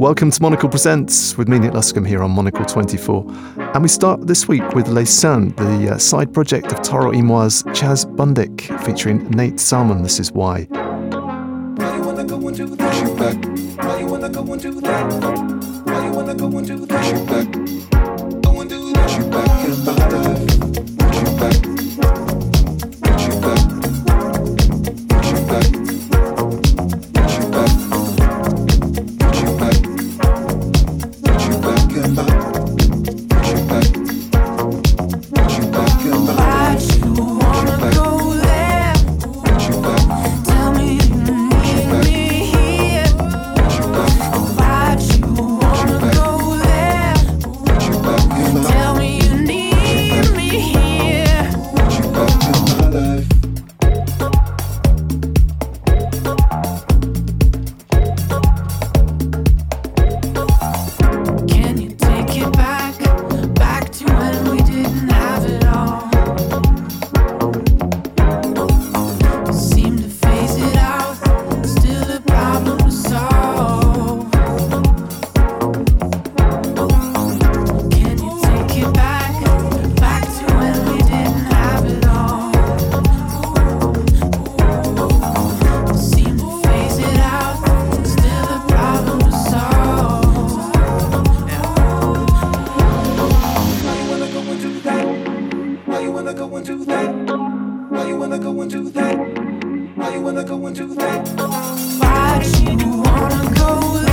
Welcome to Monocle Presents with me, Nick Luscombe, here on Monocle 24. And we start this week with Les Sins, the uh, side project of Toro y Moi's Chaz Bundick, featuring Nate Salman. This is why. Why wanna go and do that? How you wanna go and do that? Why you wanna go?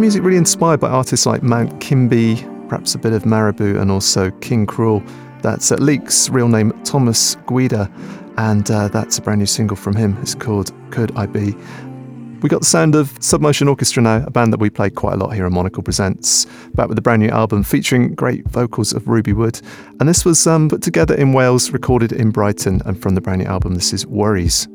Music really inspired by artists like Mount Kimbie, perhaps a bit of Marabou, and also King Krule. That's uh, Leak's real name, Thomas Guida, and uh, that's a brand new single from him. It's called Could I Be? We got the sound of Submotion Orchestra now, a band that we play quite a lot here on Monocle Presents, back with a brand new album featuring great vocals of Ruby Wood. And this was um, put together in Wales, recorded in Brighton, and from the brand new album, this is Worries.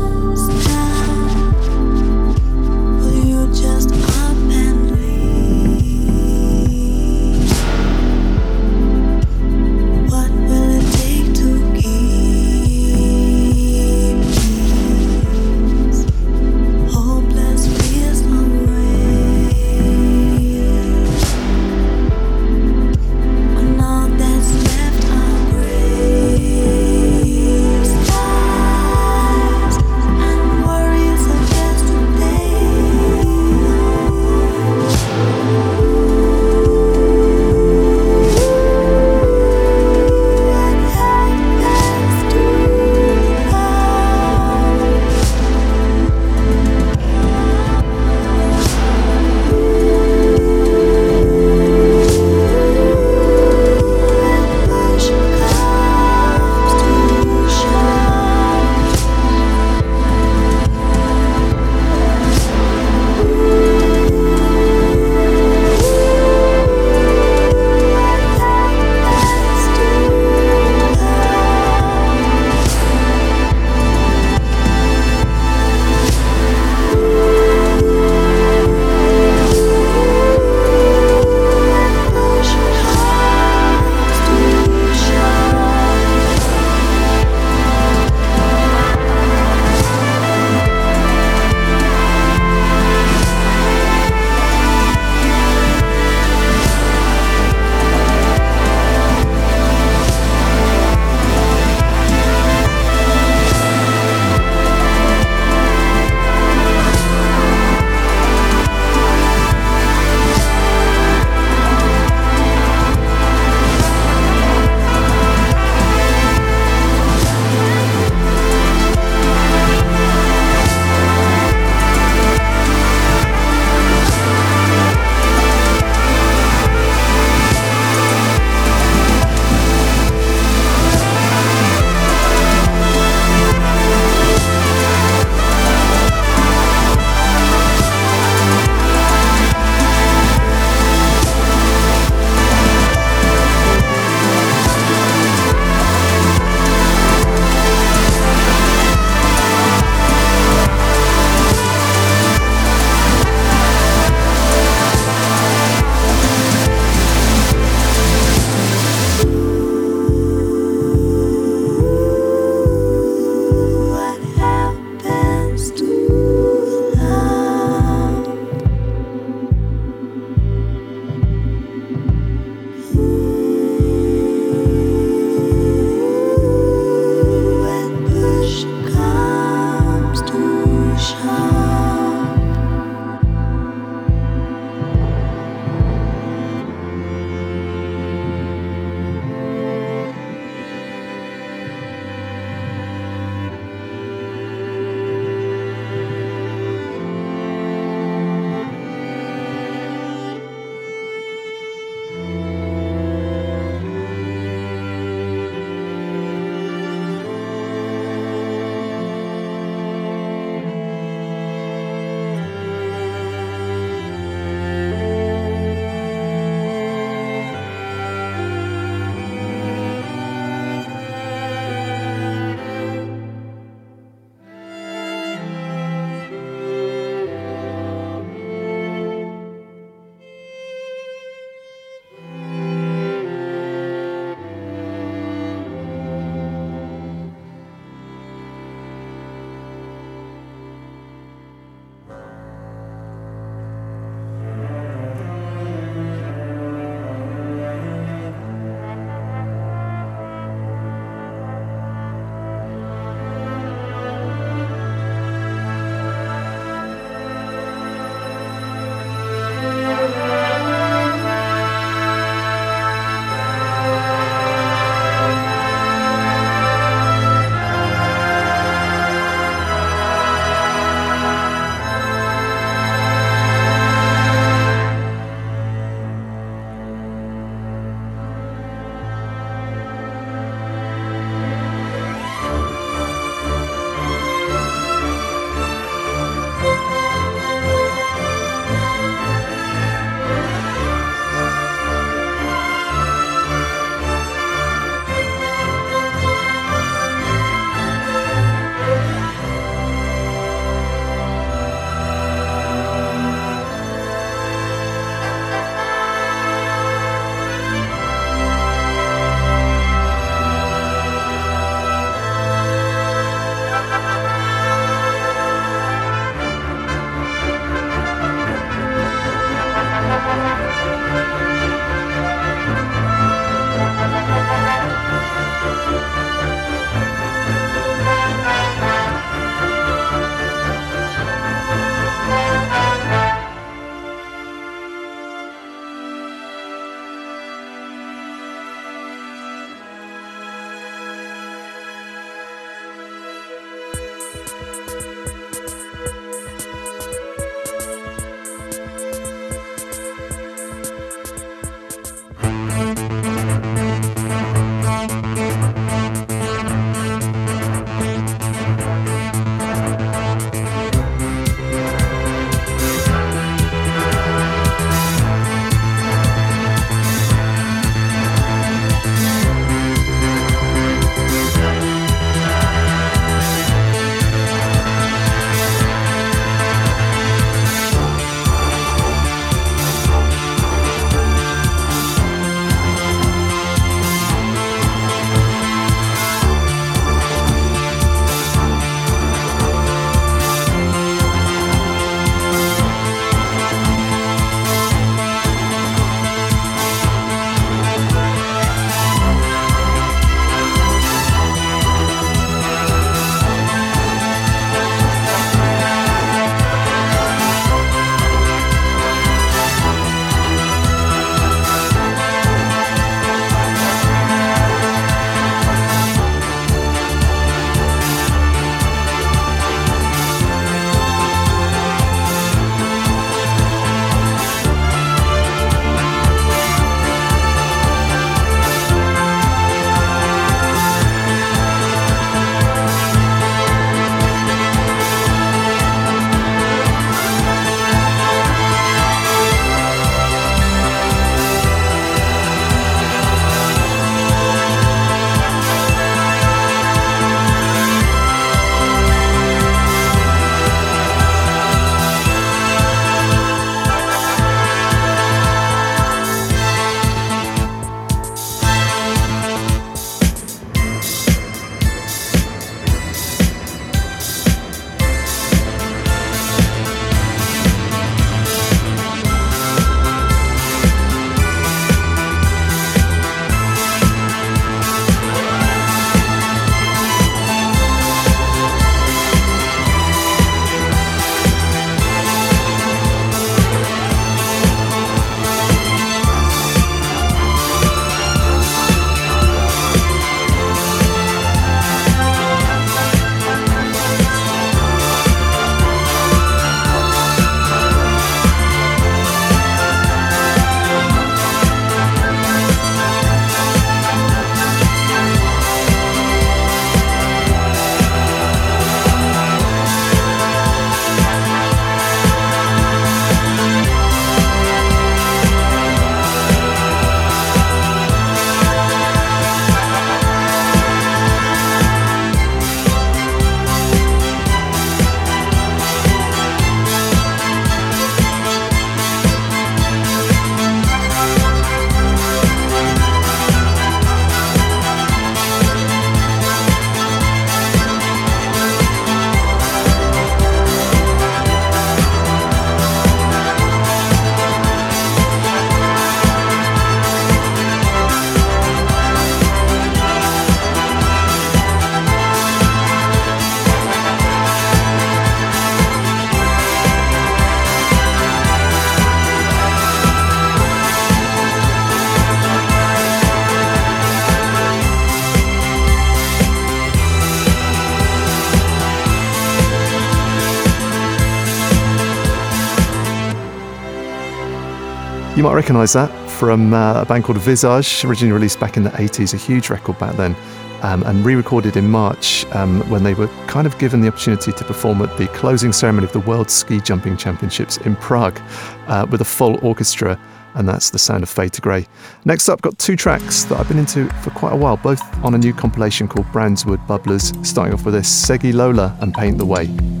Might recognise that from uh, a band called Visage, originally released back in the 80s, a huge record back then, um, and re recorded in March um, when they were kind of given the opportunity to perform at the closing ceremony of the World Ski Jumping Championships in Prague uh, with a full orchestra and that's the sound of Fade to Grey. Next up, got two tracks that I've been into for quite a while, both on a new compilation called Brownswood Bubblers, starting off with this Segi Lola and Paint the Way.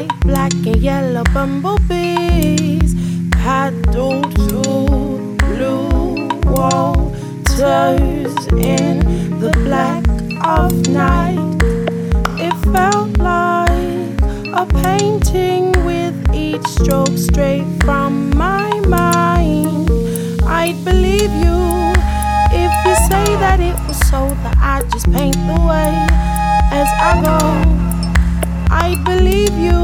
Like black and yellow bumblebees paddled through blue waters in the black of night. It felt like a painting with each stroke straight from my mind. I'd believe you if you say that it was so that I just paint the way as I go. I'd believe you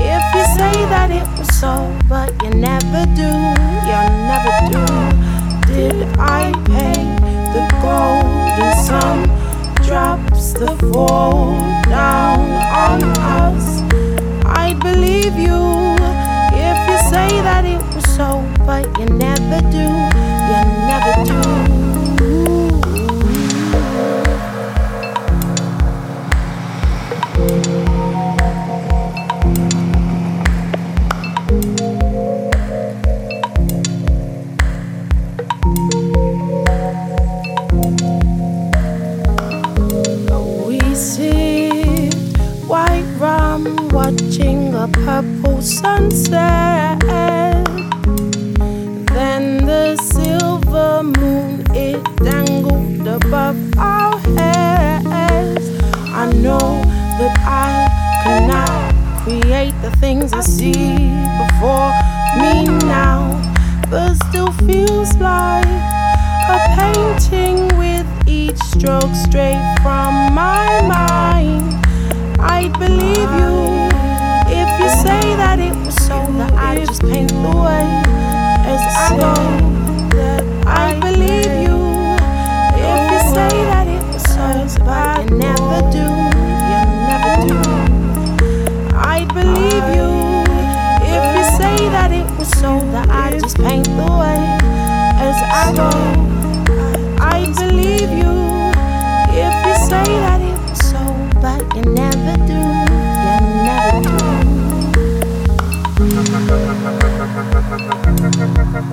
if you say that it was so, but you never do, you never do. Did I paint the golden sun drops that fall down on us? I'd believe you if you say that it was so, but you never do, you never do. Purple sunset. Then the silver moon it dangled above our heads. I know that I cannot create the things I see before me now, but still feels like a painting with each stroke straight from my mind. I'd believe you say that it was so that I just paint the way as I go. I believe you if you say that it was so, but you never do, you never do. I believe you if you say that it was so that I just paint the way as I go. I believe you if you say that Did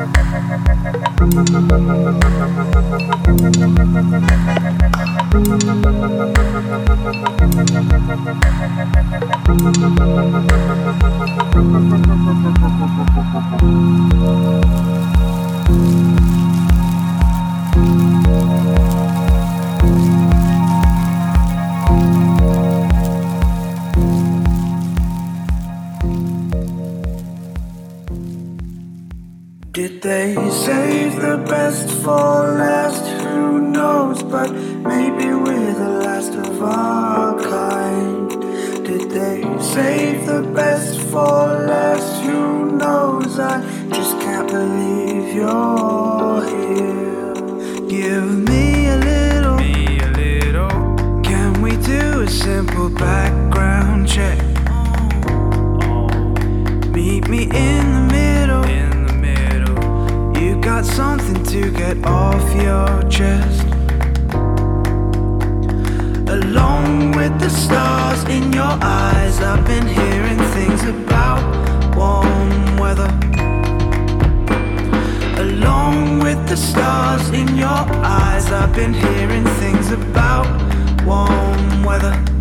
save the best for last? Who knows, but maybe we're the last of our kind. Did they save the best for last? Who knows? I just can't believe you're here. Give me a little, me a little. Can we do a simple background check? Oh. Meet me in the. In got something to get off your chest. Along with the stars in your eyes, I've been hearing things about warm weather. Along with the stars in your eyes, I've been hearing things about warm weather.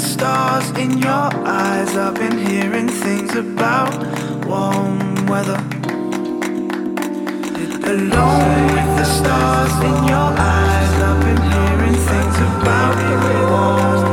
Stars in your eyes, I've been hearing things about warm weather. Along with the stars in your eyes, I've been hearing things about warm weather.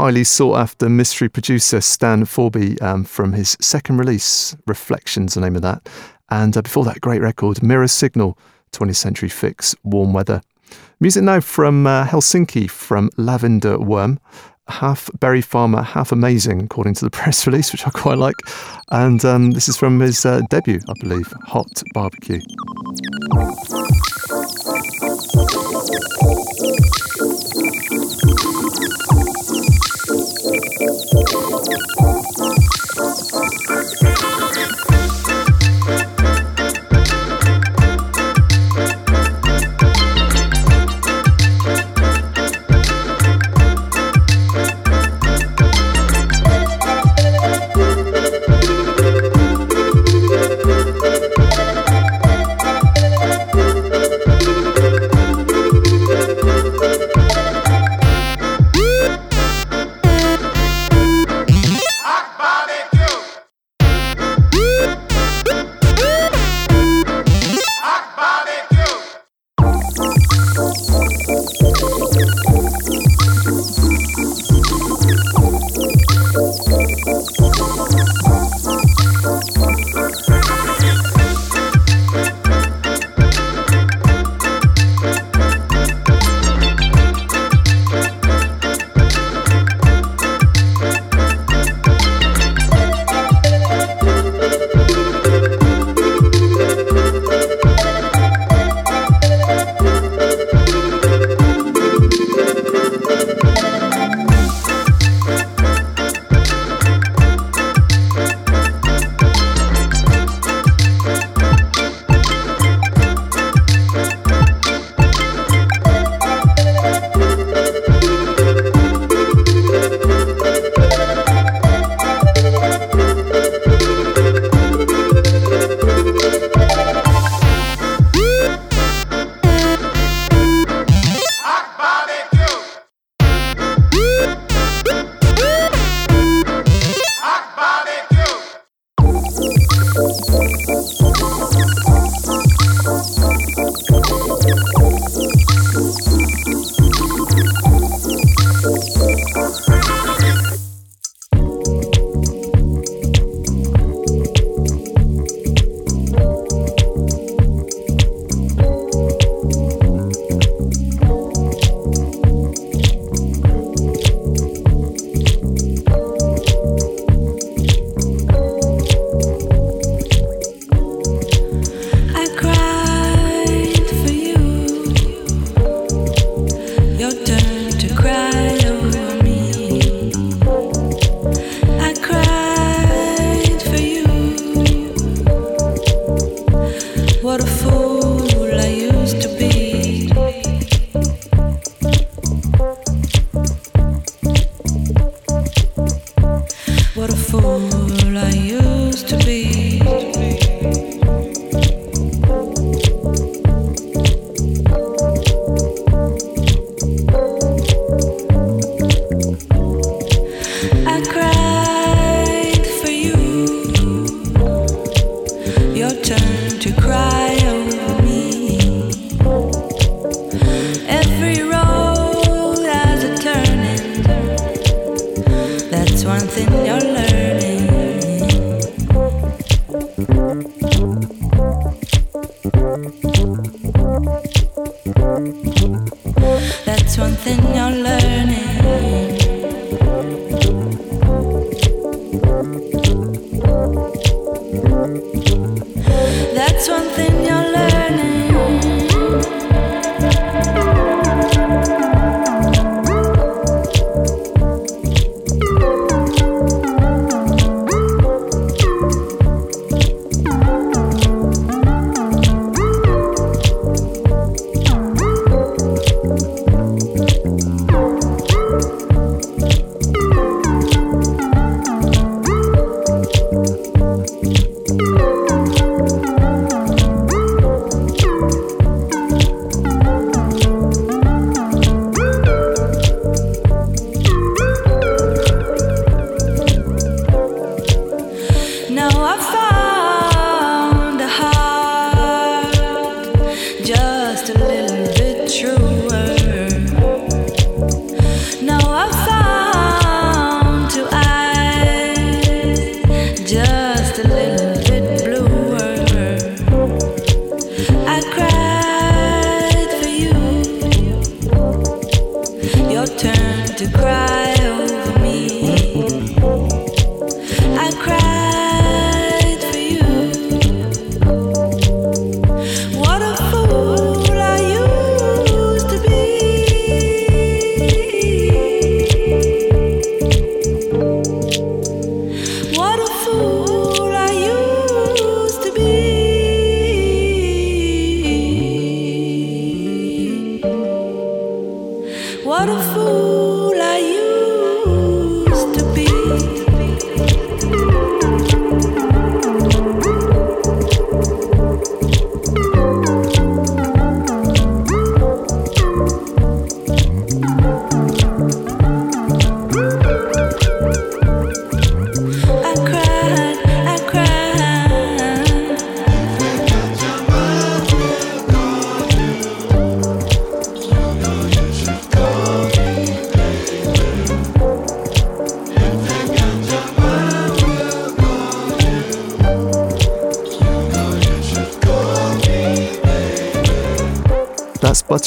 Highly sought after mystery producer Stan Forby um, from his second release, Reflections, the name of that. And uh, before that, great record, Mirror Signal, 20th Century Fix, Warm Weather. Music now from uh, Helsinki, from Lavender Worm. half Berry Farmer, half amazing, according to the press release, which I quite like. And um, this is from his uh, debut, I believe, Hot Barbecue.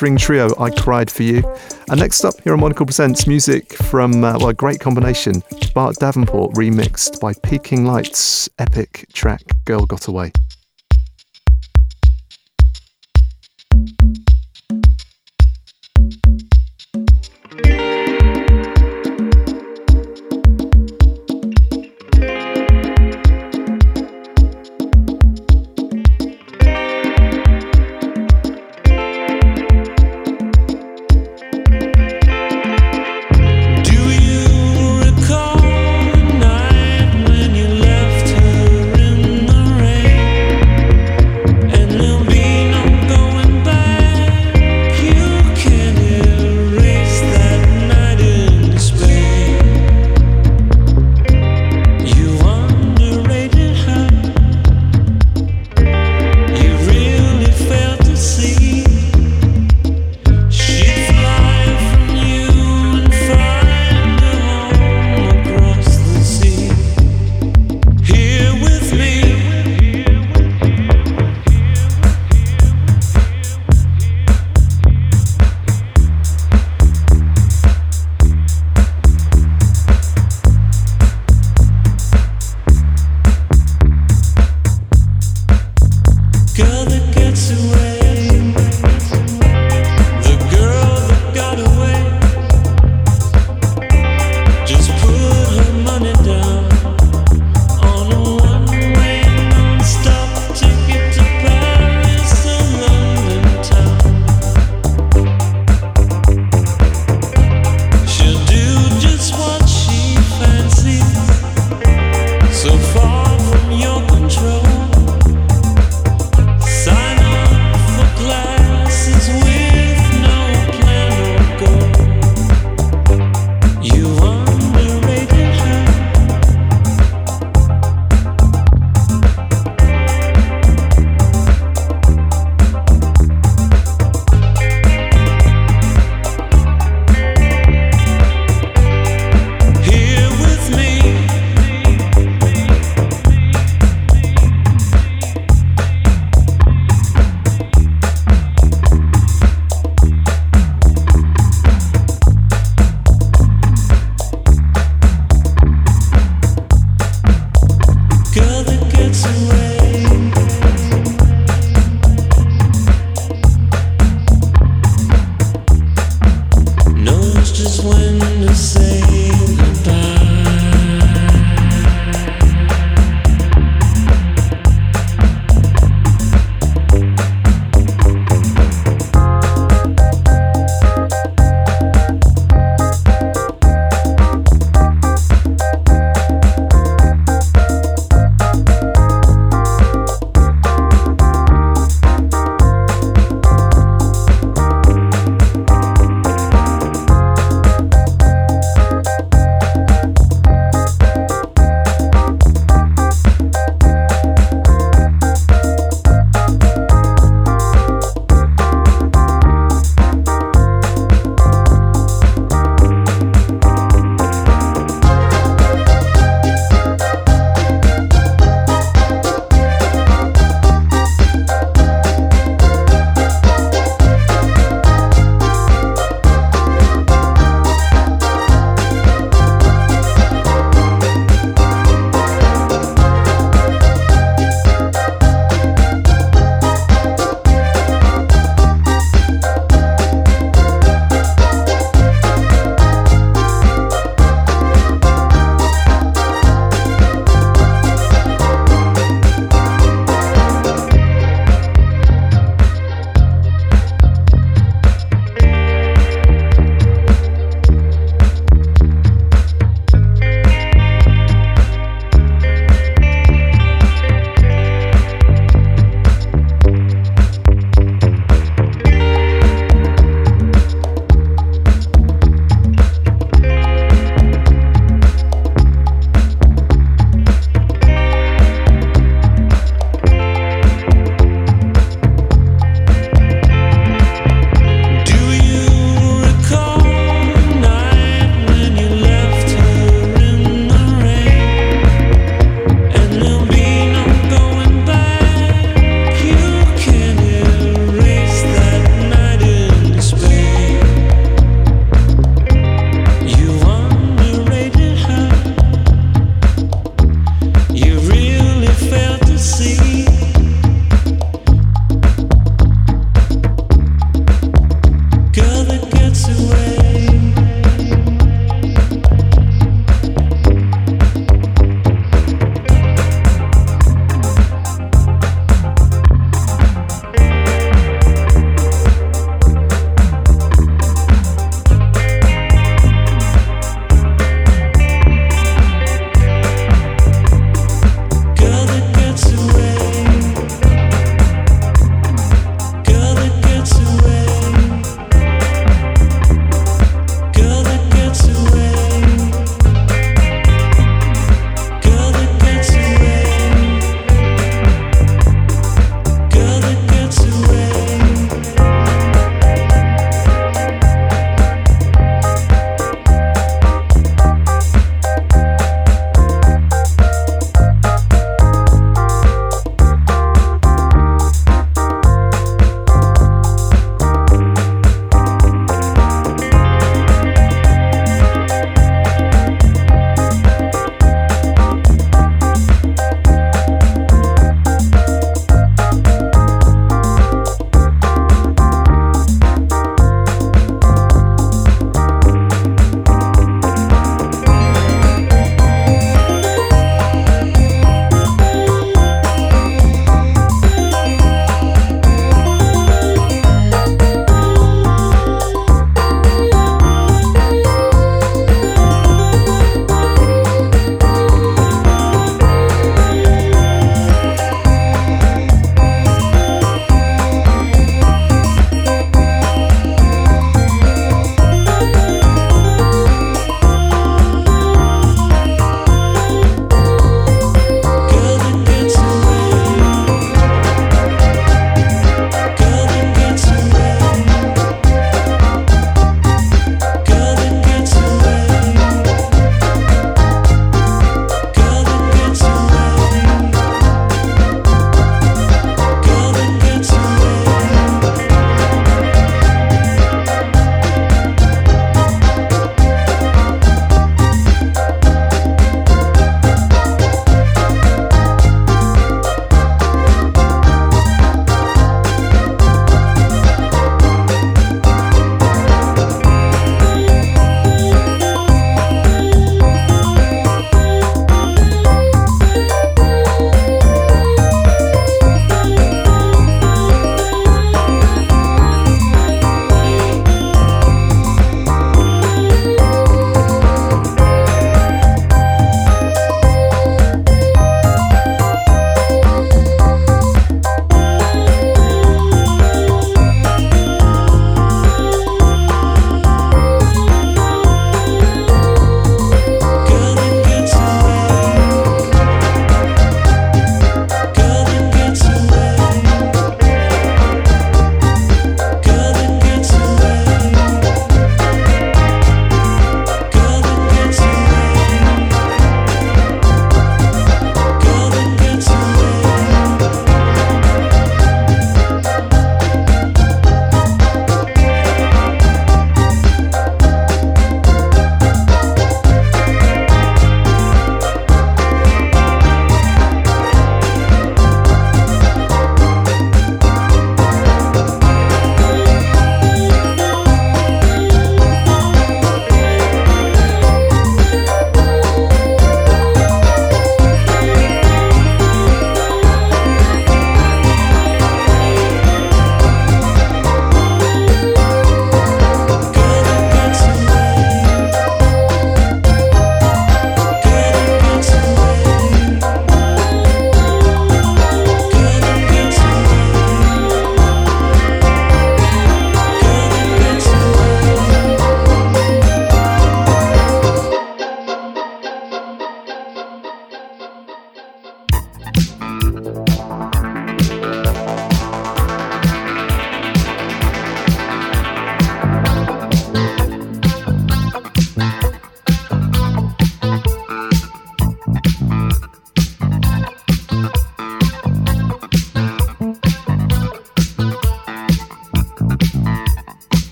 Buttering Trio, I Cried For You. And next up here on Monocle Presents music from, uh, well, a great combination, Bart Davenport remixed by Peaking Lights' epic track Girl Got Away.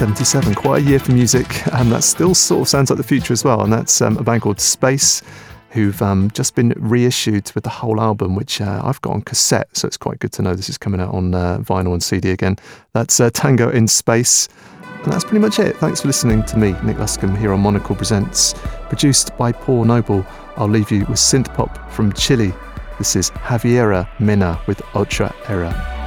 1977. Quite a year for music, and that still sort of sounds like the future as well. And that's um, a band called Space, who've um, just been reissued with the whole album, which uh, I've got on cassette, so it's quite good to know this is coming out on uh, vinyl and CD again. That's uh, Tango in Space. And that's pretty much it. Thanks for listening to me, Nick Luscombe, here on Monocle Presents, produced by Paul Noble. I'll leave you with synth pop from Chile. This is Javiera Mena with Otra Era.